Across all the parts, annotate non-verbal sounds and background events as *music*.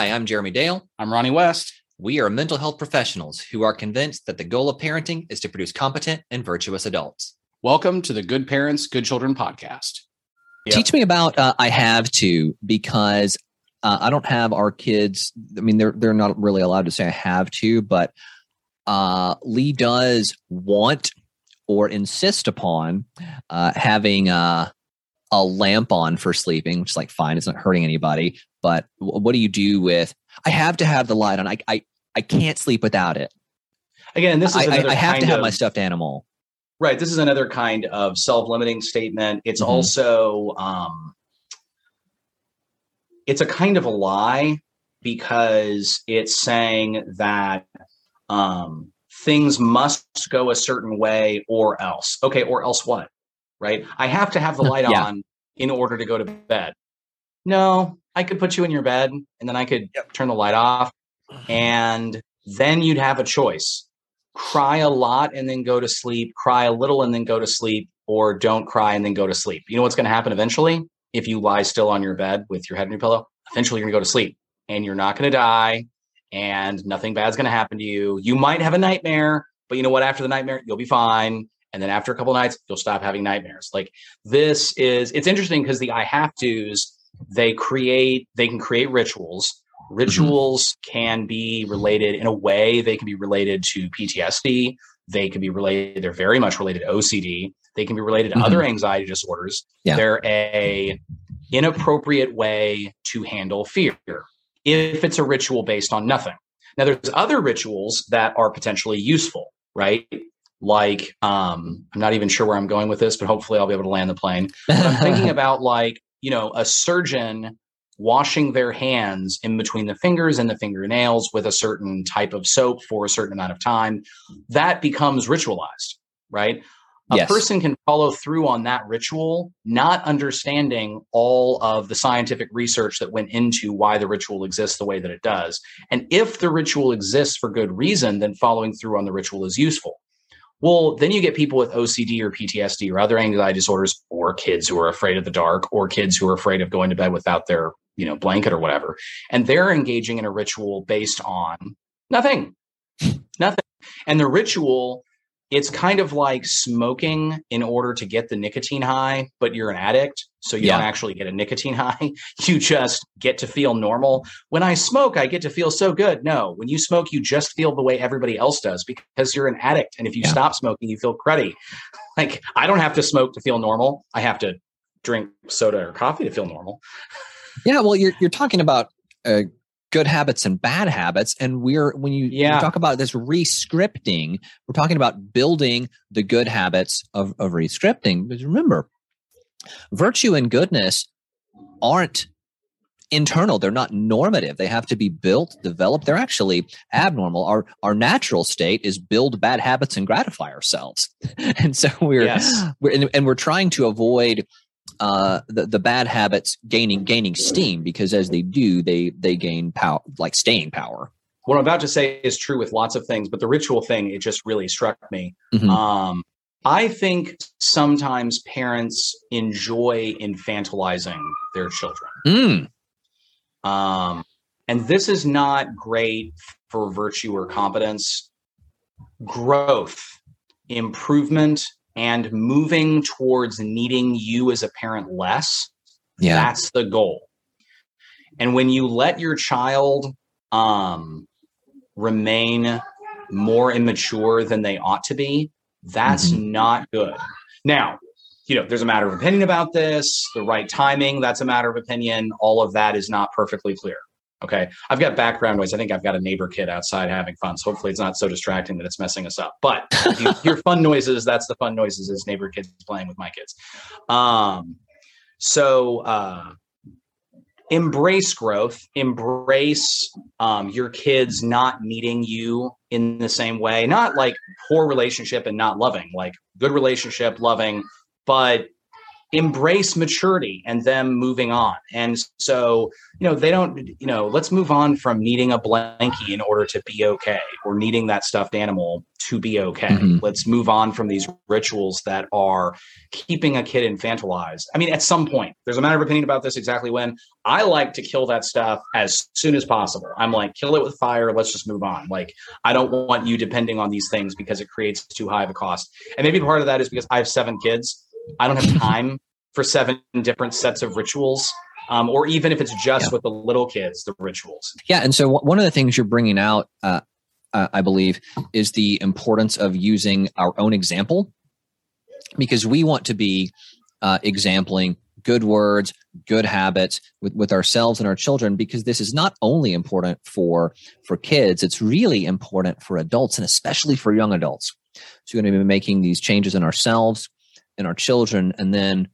Hi, I'm Jeremy Dale. I'm Ronnie West. We are mental health professionals who are convinced that the goal of parenting is to produce competent and virtuous adults. Welcome to the Good Parents, Good Children podcast. Yep. Teach me about uh, I have to because uh, I don't have our kids. I mean, they're they're not really allowed to say I have to, but uh, Lee does want or insist upon uh, having a, a lamp on for sleeping, which is like fine, it's not hurting anybody. But what do you do with? I have to have the light on. I I, I can't sleep without it. Again, this is I, I have to have of, my stuffed animal. Right. This is another kind of self-limiting statement. It's mm-hmm. also um, it's a kind of a lie because it's saying that um, things must go a certain way or else. Okay, or else what? Right? I have to have the light yeah. on in order to go to bed. No, I could put you in your bed and then I could yep. turn the light off and then you'd have a choice. Cry a lot and then go to sleep, cry a little and then go to sleep, or don't cry and then go to sleep. You know what's going to happen eventually? If you lie still on your bed with your head in your pillow, eventually you're going to go to sleep and you're not going to die and nothing bad's going to happen to you. You might have a nightmare, but you know what? After the nightmare, you'll be fine. And then after a couple nights, you'll stop having nightmares. Like this is, it's interesting because the I have to's, they create, they can create rituals. Rituals mm-hmm. can be related in a way, they can be related to PTSD. They can be related, they're very much related to OCD. They can be related to mm-hmm. other anxiety disorders. Yeah. They're a inappropriate way to handle fear if it's a ritual based on nothing. Now, there's other rituals that are potentially useful, right? Like, um, I'm not even sure where I'm going with this, but hopefully I'll be able to land the plane. But I'm *laughs* thinking about like, you know, a surgeon washing their hands in between the fingers and the fingernails with a certain type of soap for a certain amount of time. That becomes ritualized, right? a yes. person can follow through on that ritual, not understanding all of the scientific research that went into why the ritual exists the way that it does. And if the ritual exists for good reason, then following through on the ritual is useful. Well, then you get people with OCD or PTSD or other anxiety disorders, or kids who are afraid of the dark, or kids who are afraid of going to bed without their, you know, blanket or whatever. And they're engaging in a ritual based on nothing. *laughs* nothing. And the ritual it's kind of like smoking in order to get the nicotine high, but you're an addict. So you yeah. don't actually get a nicotine *laughs* high. You just get to feel normal. When I smoke, I get to feel so good. No, when you smoke, you just feel the way everybody else does because you're an addict. And if you yeah. stop smoking, you feel cruddy. Like I don't have to smoke to feel normal. I have to drink soda or coffee to feel normal. Yeah, well, you're you're talking about uh, good habits and bad habits. And we're, when you, yeah. you talk about this rescripting, we're talking about building the good habits of, of rescripting. Because remember, virtue and goodness aren't internal they're not normative they have to be built developed they're actually abnormal our our natural state is build bad habits and gratify ourselves *laughs* and so we're, yes. we're and, and, we're trying to avoid uh, the, the bad habits gaining gaining steam because as they do, they they gain power, like staying power. What I'm about to say is true with lots of things, but the ritual thing it just really struck me. Mm-hmm. Um, I think sometimes parents enjoy infantilizing their children. Mm. Um, and this is not great for virtue or competence. Growth, improvement, and moving towards needing you as a parent less. Yeah. That's the goal. And when you let your child um, remain more immature than they ought to be, that's mm-hmm. not good. Now, you know, there's a matter of opinion about this, the right timing, that's a matter of opinion. All of that is not perfectly clear. Okay. I've got background noise. I think I've got a neighbor kid outside having fun. So hopefully it's not so distracting that it's messing us up. But if you *laughs* hear fun noises, that's the fun noises as neighbor kids playing with my kids. Um, so uh, embrace growth, embrace um, your kids not needing you in the same way, not like poor relationship and not loving, like good relationship, loving, but embrace maturity and them moving on. And so, you know, they don't, you know, let's move on from needing a blankie in order to be okay or needing that stuffed animal to be okay. Mm-hmm. Let's move on from these rituals that are keeping a kid infantilized. I mean, at some point, there's a matter of opinion about this exactly when. I like to kill that stuff as soon as possible. I'm like, kill it with fire. Let's just move on. Like, I don't want you depending on these things because it creates too high of a cost. And maybe part of that is because I have seven kids I don't have *laughs* time for seven different sets of rituals. Um, or even if it's just yeah. with the little kids, the rituals. Yeah, and so one of the things you're bringing out, uh, uh, I believe, is the importance of using our own example, because we want to be uh, exempling good words, good habits with, with ourselves and our children, because this is not only important for for kids, it's really important for adults and especially for young adults. So you're going to be making these changes in ourselves and our children and then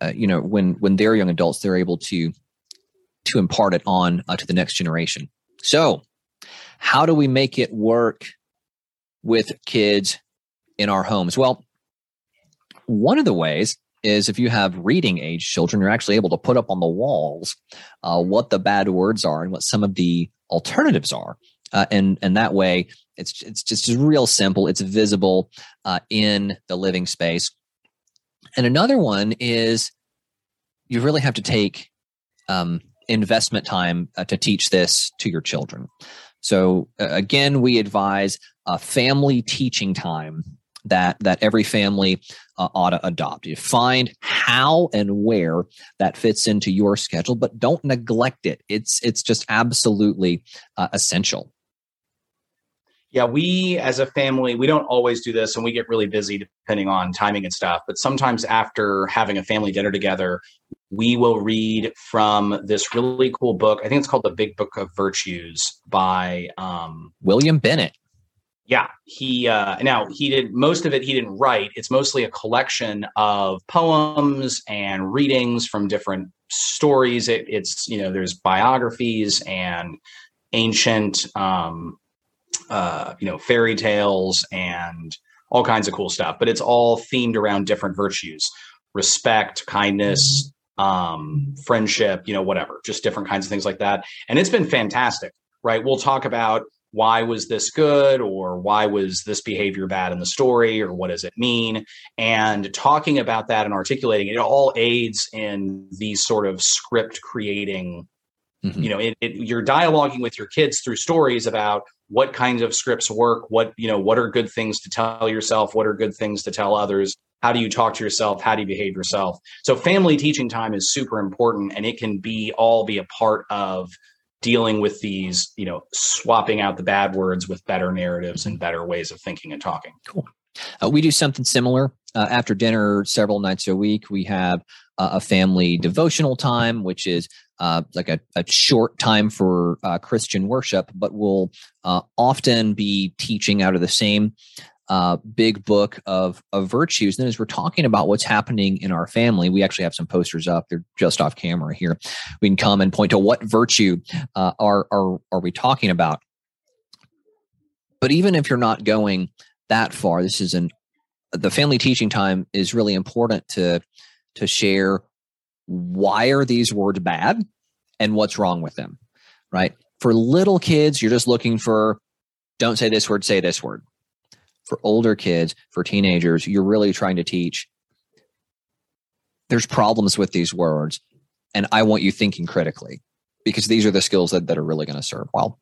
uh, you know when when they're young adults they're able to to impart it on uh, to the next generation. So how do we make it work with kids in our homes? Well one of the ways is if you have reading age children you're actually able to put up on the walls uh, what the bad words are and what some of the alternatives are. Uh, and and that way it's it's just real simple. It's visible uh, in the living space and another one is you really have to take um, investment time uh, to teach this to your children. So uh, again, we advise a family teaching time that that every family uh, ought to adopt. You find how and where that fits into your schedule, but don't neglect it. It's it's just absolutely uh, essential. Yeah, we as a family, we don't always do this and we get really busy depending on timing and stuff. But sometimes after having a family dinner together, we will read from this really cool book. I think it's called The Big Book of Virtues by um, William Bennett. Yeah, he uh, now he did most of it. He didn't write. It's mostly a collection of poems and readings from different stories. It, it's you know there's biographies and ancient um, uh, you know, fairy tales and all kinds of cool stuff. But it's all themed around different virtues: respect, kindness, um, friendship, you know, whatever, just different kinds of things like that. And it's been fantastic, right? We'll talk about why was this good or why was this behavior bad in the story or what does it mean and talking about that and articulating it, it all aids in these sort of script creating mm-hmm. you know it, it, you're dialoguing with your kids through stories about what kinds of scripts work what you know what are good things to tell yourself what are good things to tell others how do you talk to yourself how do you behave yourself? So family teaching time is super important and it can be all be a part of dealing with these you know swapping out the bad words with better narratives and better ways of thinking and talking. Cool. Uh, we do something similar uh, after dinner several nights a week we have uh, a family devotional time which is uh, like a, a, short time for uh, Christian worship, but we'll uh, often be teaching out of the same uh, big book of, of virtues. And as we're talking about what's happening in our family, we actually have some posters up. They're just off camera here. We can come and point to what virtue are, are, are we talking about. But even if you're not going that far, this is an the family teaching time is really important to to share why are these words bad and what's wrong with them, right? For little kids, you're just looking for don't say this word, say this word. For older kids, for teenagers, you're really trying to teach there's problems with these words and I want you thinking critically because these are the skills that, that are really going to serve well.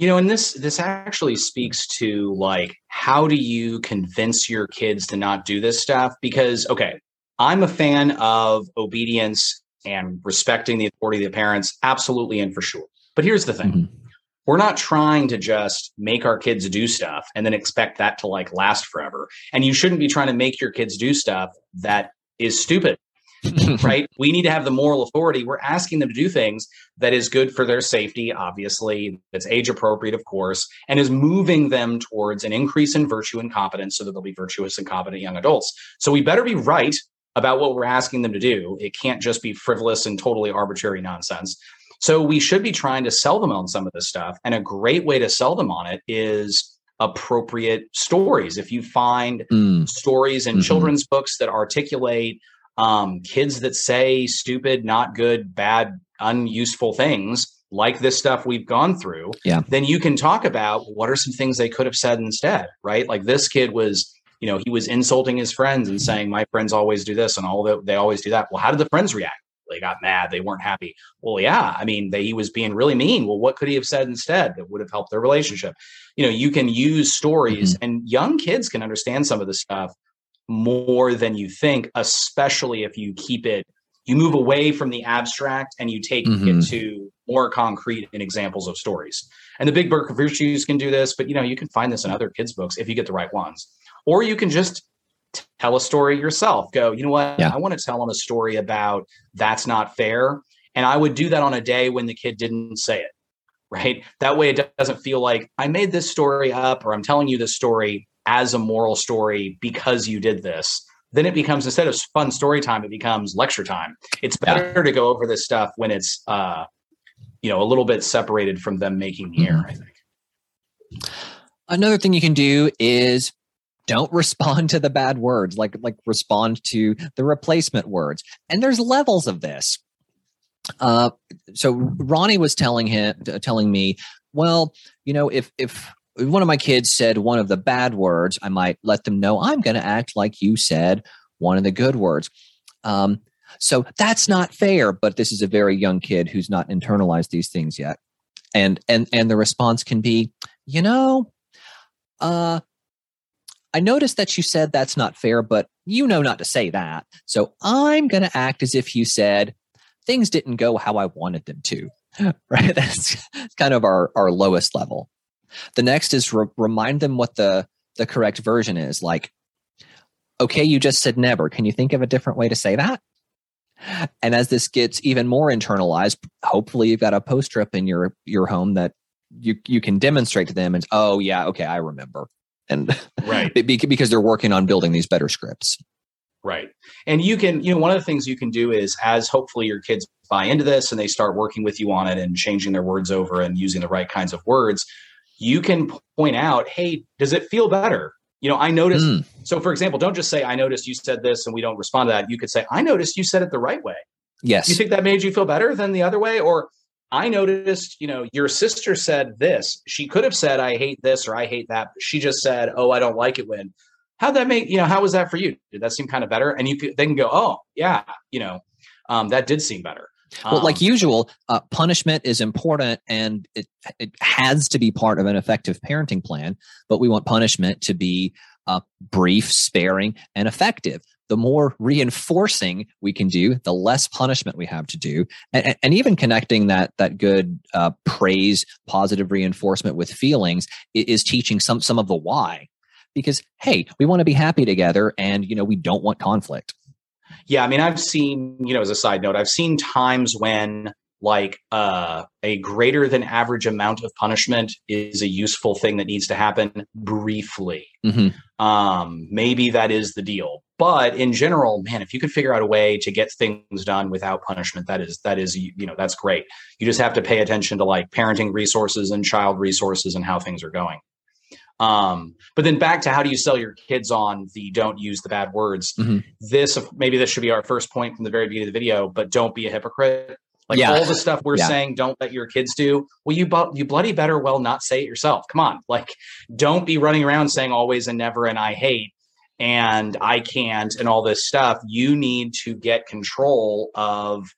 You know, and this this actually speaks to like how do you convince your kids to not do this stuff? Because okay, I'm a fan of obedience and respecting the authority of the parents, absolutely and for sure. But here's the thing. Mm-hmm. We're not trying to just make our kids do stuff and then expect that to like last forever. And you shouldn't be trying to make your kids do stuff that is stupid. *laughs* right? We need to have the moral authority. We're asking them to do things that is good for their safety, obviously, that's age appropriate, of course, and is moving them towards an increase in virtue and competence so that they'll be virtuous and competent young adults. So we better be right about what we're asking them to do. It can't just be frivolous and totally arbitrary nonsense. So we should be trying to sell them on some of this stuff. And a great way to sell them on it is appropriate stories. If you find mm. stories in mm-hmm. children's books that articulate um, kids that say stupid, not good, bad, unuseful things like this stuff we've gone through, yeah. then you can talk about what are some things they could have said instead, right? Like this kid was, you know, he was insulting his friends and saying, My friends always do this and all that they always do that. Well, how did the friends react? They got mad, they weren't happy. Well, yeah, I mean, they, he was being really mean. Well, what could he have said instead that would have helped their relationship? You know, you can use stories, mm-hmm. and young kids can understand some of this stuff more than you think, especially if you keep it you move away from the abstract and you take mm-hmm. it to more concrete in examples of stories. And the Big Book of Virtues can do this, but you know, you can find this in other kids' books if you get the right ones. Or you can just tell a story yourself. Go, you know what? Yeah. I want to tell them a story about that's not fair. And I would do that on a day when the kid didn't say it. Right. That way it doesn't feel like I made this story up or I'm telling you this story as a moral story because you did this then it becomes instead of fun story time, it becomes lecture time. It's better yeah. to go over this stuff when it's uh, you know a little bit separated from them making the air. Mm-hmm. I think. Another thing you can do is don't *laughs* respond to the bad words like like respond to the replacement words and there's levels of this uh, so ronnie was telling him telling me well you know if if one of my kids said one of the bad words, I might let them know I'm going to act like you said one of the good words. Um, so that's not fair. But this is a very young kid who's not internalized these things yet, and and and the response can be, you know, uh, I noticed that you said that's not fair, but you know not to say that. So I'm going to act as if you said things didn't go how I wanted them to. *laughs* Right? That's kind of our our lowest level. The next is re- remind them what the the correct version is. Like, okay, you just said never. Can you think of a different way to say that? And as this gets even more internalized, hopefully you've got a poster up in your your home that you you can demonstrate to them and oh yeah, okay, I remember. And right *laughs* because they're working on building these better scripts. Right. And you can, you know, one of the things you can do is as hopefully your kids buy into this and they start working with you on it and changing their words over and using the right kinds of words, you can point out, hey, does it feel better? You know, I noticed. Mm. So, for example, don't just say, I noticed you said this and we don't respond to that. You could say, I noticed you said it the right way. Yes. You think that made you feel better than the other way? Or I noticed, you know, your sister said this. She could have said, I hate this or I hate that. She just said, Oh, I don't like it when. How'd that make, you know, how was that for you? Did that seem kind of better? And you could, they can go, Oh, yeah, you know, um, that did seem better. Well, um, like usual, uh, punishment is important and it, it has to be part of an effective parenting plan, but we want punishment to be uh, brief, sparing, and effective. The more reinforcing we can do, the less punishment we have to do, and, and even connecting that that good uh, praise, positive reinforcement with feelings is teaching some some of the why. Because hey, we want to be happy together, and you know we don't want conflict. Yeah, I mean, I've seen, you know, as a side note, I've seen times when like uh, a greater than average amount of punishment is a useful thing that needs to happen briefly. Mm-hmm. Um, maybe that is the deal, but in general, man, if you could figure out a way to get things done without punishment, that is that is you know that's great. You just have to pay attention to like parenting resources and child resources and how things are going. Um, but then back to how do you sell your kids on the don't use the bad words? Mm-hmm. This maybe this should be our first point from the very beginning of the video, but don't be a hypocrite. Like yeah. all the stuff we're yeah. saying, don't let your kids do. Well, you bu- you bloody better well not say it yourself. Come on, like don't be running around saying always and never and I hate and I can't and all this stuff. You need to get control of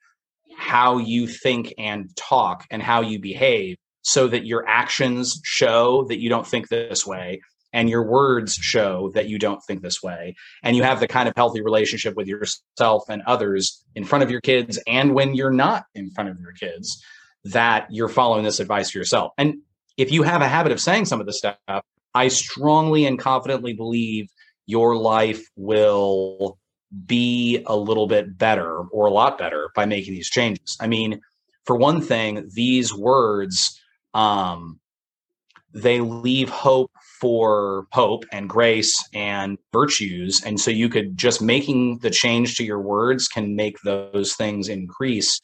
how you think and talk and how you behave so that your actions show that you don't think this way and your words show that you don't think this way and you have the kind of healthy relationship with yourself and others in front of your kids and when you're not in front of your kids that you're following this advice for yourself. And if you have a habit of saying some of this stuff i strongly and confidently believe your life will be a little bit better or a lot better by making these changes. I mean for one thing these words um, they leave hope for hope and grace and virtues and so you could just making the change to your words can make those things increase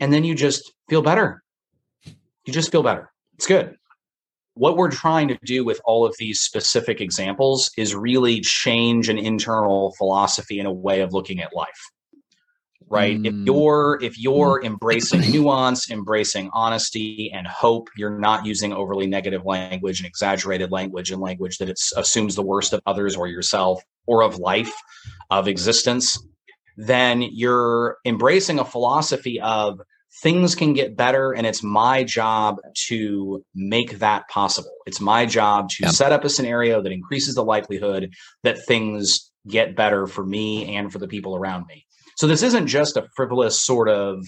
and then you just feel better. You just feel better. It's good. What we're trying to do with all of these specific examples is really change an internal philosophy and a way of looking at life right? Mm. If you're if you're mm. embracing *clears throat* nuance, embracing honesty and hope, you're not using overly negative language and exaggerated language and language that assumes the worst of others or yourself or of life, of existence, then you're embracing a philosophy of things can get better and it's my job to make that possible. It's my job to set up a scenario that increases the likelihood that things get better for me and for the people around me. So this isn't just a frivolous sort of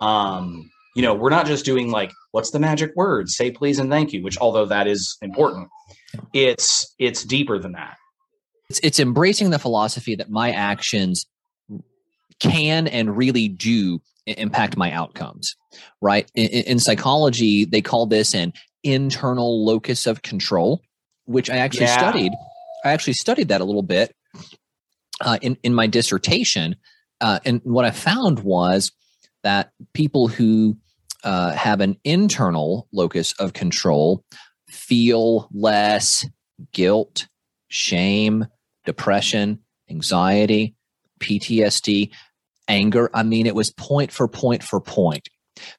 um, you know, we're not just doing like what's the magic word? Say please and thank you, which although that is important, it's it's deeper than that. It's it's embracing the philosophy that my actions can and really do impact my outcomes, right? In, in psychology, they call this an internal locus of control, which I actually yeah. studied. I actually studied that a little bit uh, in in my dissertation, uh, and what I found was that people who uh, have an internal locus of control feel less guilt, shame, depression, anxiety, PTSD, anger. I mean, it was point for point for point.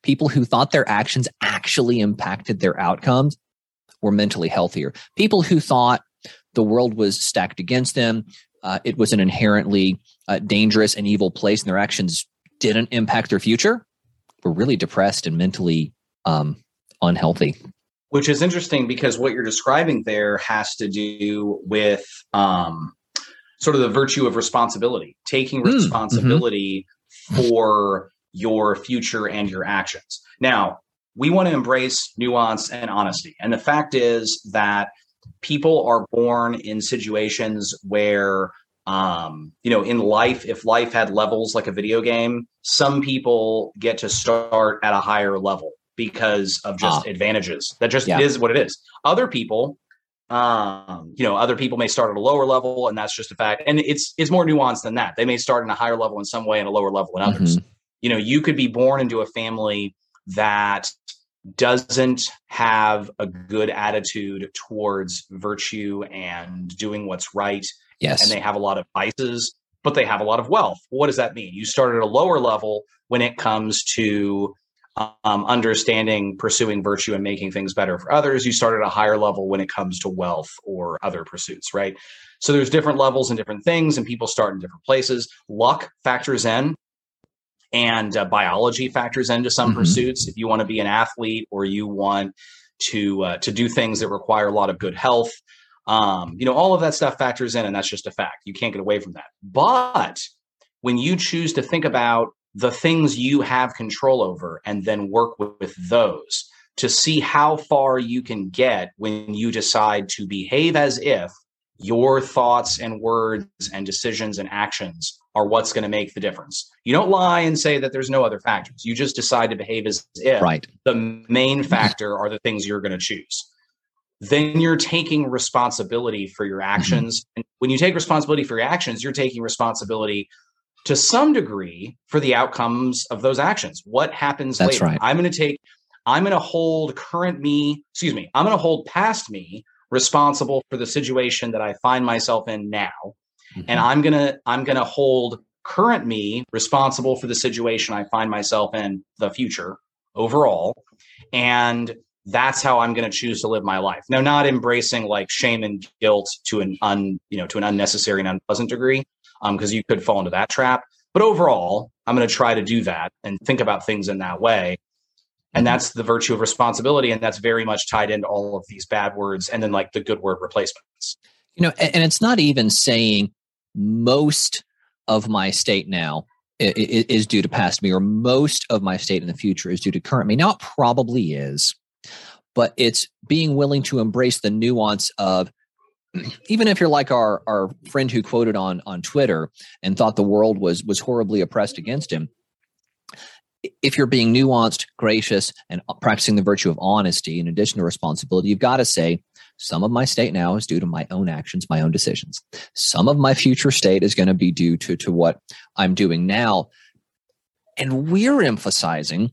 People who thought their actions actually impacted their outcomes were mentally healthier. People who thought the world was stacked against them, uh, it was an inherently uh, dangerous and evil place, and their actions didn't impact their future, were really depressed and mentally um, unhealthy. Which is interesting because what you're describing there has to do with um, sort of the virtue of responsibility, taking hmm, responsibility mm-hmm. for your future and your actions. Now, we want to embrace nuance and honesty. And the fact is that people are born in situations where um, you know, in life, if life had levels like a video game, some people get to start at a higher level because of just ah. advantages. That just yeah. is what it is. Other people um you know other people may start at a lower level and that's just a fact and it's it's more nuanced than that they may start in a higher level in some way and a lower level in others mm-hmm. you know you could be born into a family that doesn't have a good attitude towards virtue and doing what's right yes. and they have a lot of vices but they have a lot of wealth. What does that mean? You start at a lower level when it comes to um, understanding pursuing virtue and making things better for others. You start at a higher level when it comes to wealth or other pursuits right? So there's different levels and different things and people start in different places. Luck factors in and uh, biology factors into some mm-hmm. pursuits. If you want to be an athlete or you want to uh, to do things that require a lot of good health um, you know all of that stuff factors in and that's just a fact you can't get away from that but when you choose to think about the things you have control over and then work with, with those to see how far you can get when you decide to behave as if your thoughts and words and decisions and actions are what's going to make the difference. You don't lie and say that there's no other factors. You just decide to behave as if right. the main factor are the things you're going to choose. Then you're taking responsibility for your mm-hmm. actions. Mm-hmm. And when you take responsibility for your actions, you're taking responsibility to some degree for the outcomes of those actions. What happens That's later? Right. I'm going to take, I'm going to hold current me, excuse me, I'm going to hold past me responsible for the situation that I find myself in now. Mm-hmm. And I'm going to, I'm going to hold current me responsible for the situation I find myself in the future overall. And that's how I'm going to choose to live my life. Now, not embracing like shame and guilt to an un, you know, to an unnecessary and unpleasant degree, because um, you could fall into that trap. But overall, I'm going to try to do that and think about things in that way. And mm-hmm. that's the virtue of responsibility. And that's very much tied into all of these bad words and then like the good word replacements. You know, and it's not even saying most of my state now is due to past me or most of my state in the future is due to current me. Now, it probably is, but it's being willing to embrace the nuance of *clears throat* even if you're like our our friend who quoted on on Twitter and thought the world was was horribly oppressed against him, if you're being nuanced, gracious, and practicing the virtue of honesty in addition to responsibility, you've got to say some of my state now is due to my own actions, my own decisions. Some of my future state is going to be due to to what I'm doing now, and we're emphasizing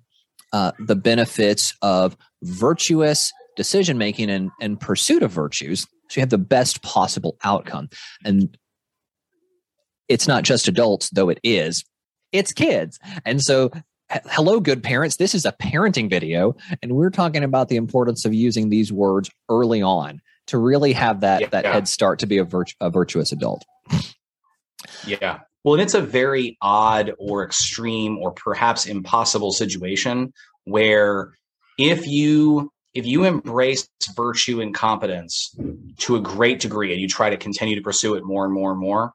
uh, the benefits of virtuous decision making and, and pursuit of virtues so you have the best possible outcome. And it's not just adults, though it is. it's kids. And so hello good parents this is a parenting video and we're talking about the importance of using these words early on to really have that yeah, that head start to be a, virtu- a virtuous adult yeah well and it's a very odd or extreme or perhaps impossible situation where if you if you embrace virtue and competence to a great degree and you try to continue to pursue it more and more and more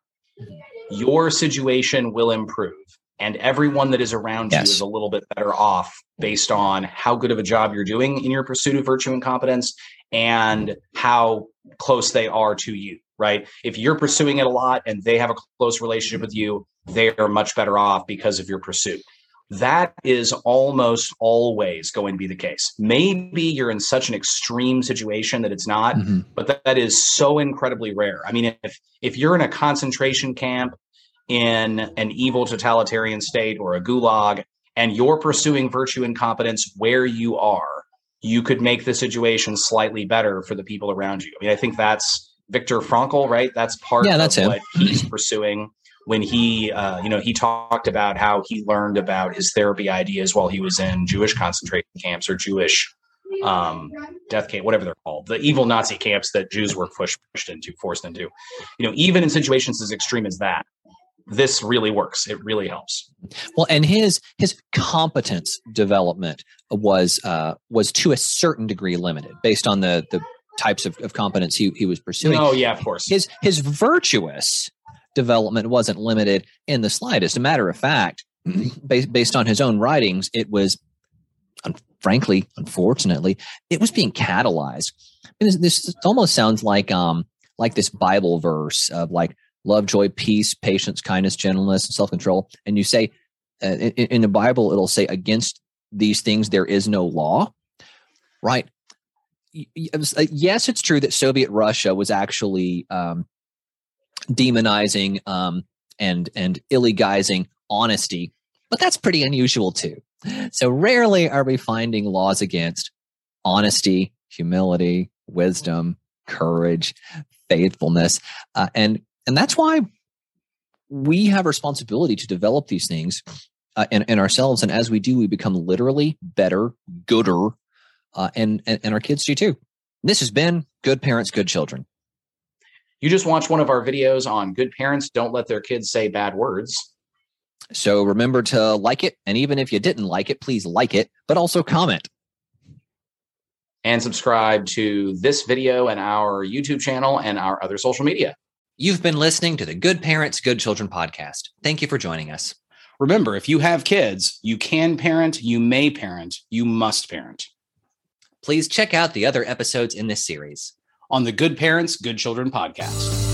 your situation will improve. And everyone that is around yes. you is a little bit better off based on how good of a job you're doing in your pursuit of virtue and competence and how close they are to you right? If you're pursuing it a lot and they have a close relationship with you they are much better off because of your pursuit that is almost always going to be the case maybe you're in such an extreme situation that it's not mm-hmm. but that, that is so incredibly rare i mean if if you're in a concentration camp in an evil totalitarian state or a gulag and you're pursuing virtue and competence where you are, you could make the situation slightly better for the people around you. I mean, I think that's Viktor Frankl, right? That's part yeah, that's of him. what he's pursuing when he, uh, you know, he talked about how he learned about his therapy ideas while he was in Jewish concentration camps or Jewish um, death camp, whatever they're called, the evil Nazi camps that Jews were pushed, pushed into, forced into. You know, even in situations as extreme as that, this really works. It really helps. Well, and his his competence development was uh, was to a certain degree limited based on the the types of, of competence he, he was pursuing. Oh yeah, of course. His his virtuous development wasn't limited in the slightest. A matter of fact, *clears throat* based based on his own writings, it was, frankly, unfortunately, it was being catalyzed. this, this almost sounds like um like this Bible verse of like love, joy, peace, patience, kindness, gentleness, and self control. And you say, uh, in, in, the Bible, it'll say, against these things there is no law, right? Uh, yes, it's true that Soviet Russia was actually um, demonizing um, and and illegizing honesty, but that's pretty unusual too. So rarely are we finding laws against honesty, humility, wisdom, courage, faithfulness, uh, and and that's why we have responsibility to develop these things uh, in, in, ourselves. And as we do, we become literally better, gooder, uh, and, and, and our kids do too. This has been Good Parents, Good Children. You just watched one of our videos on good parents don't let their kids say bad words. So remember to like it. And even if you didn't like it, please like it, but also comment. And subscribe to this video and our YouTube channel and our other social media. You've been listening to the Good Parents, Good Children podcast. Thank you for joining us. Remember, if you have kids, you can parent, you may parent, you must parent. Please check out the other episodes in this series on the Good Parents, Good Children podcast.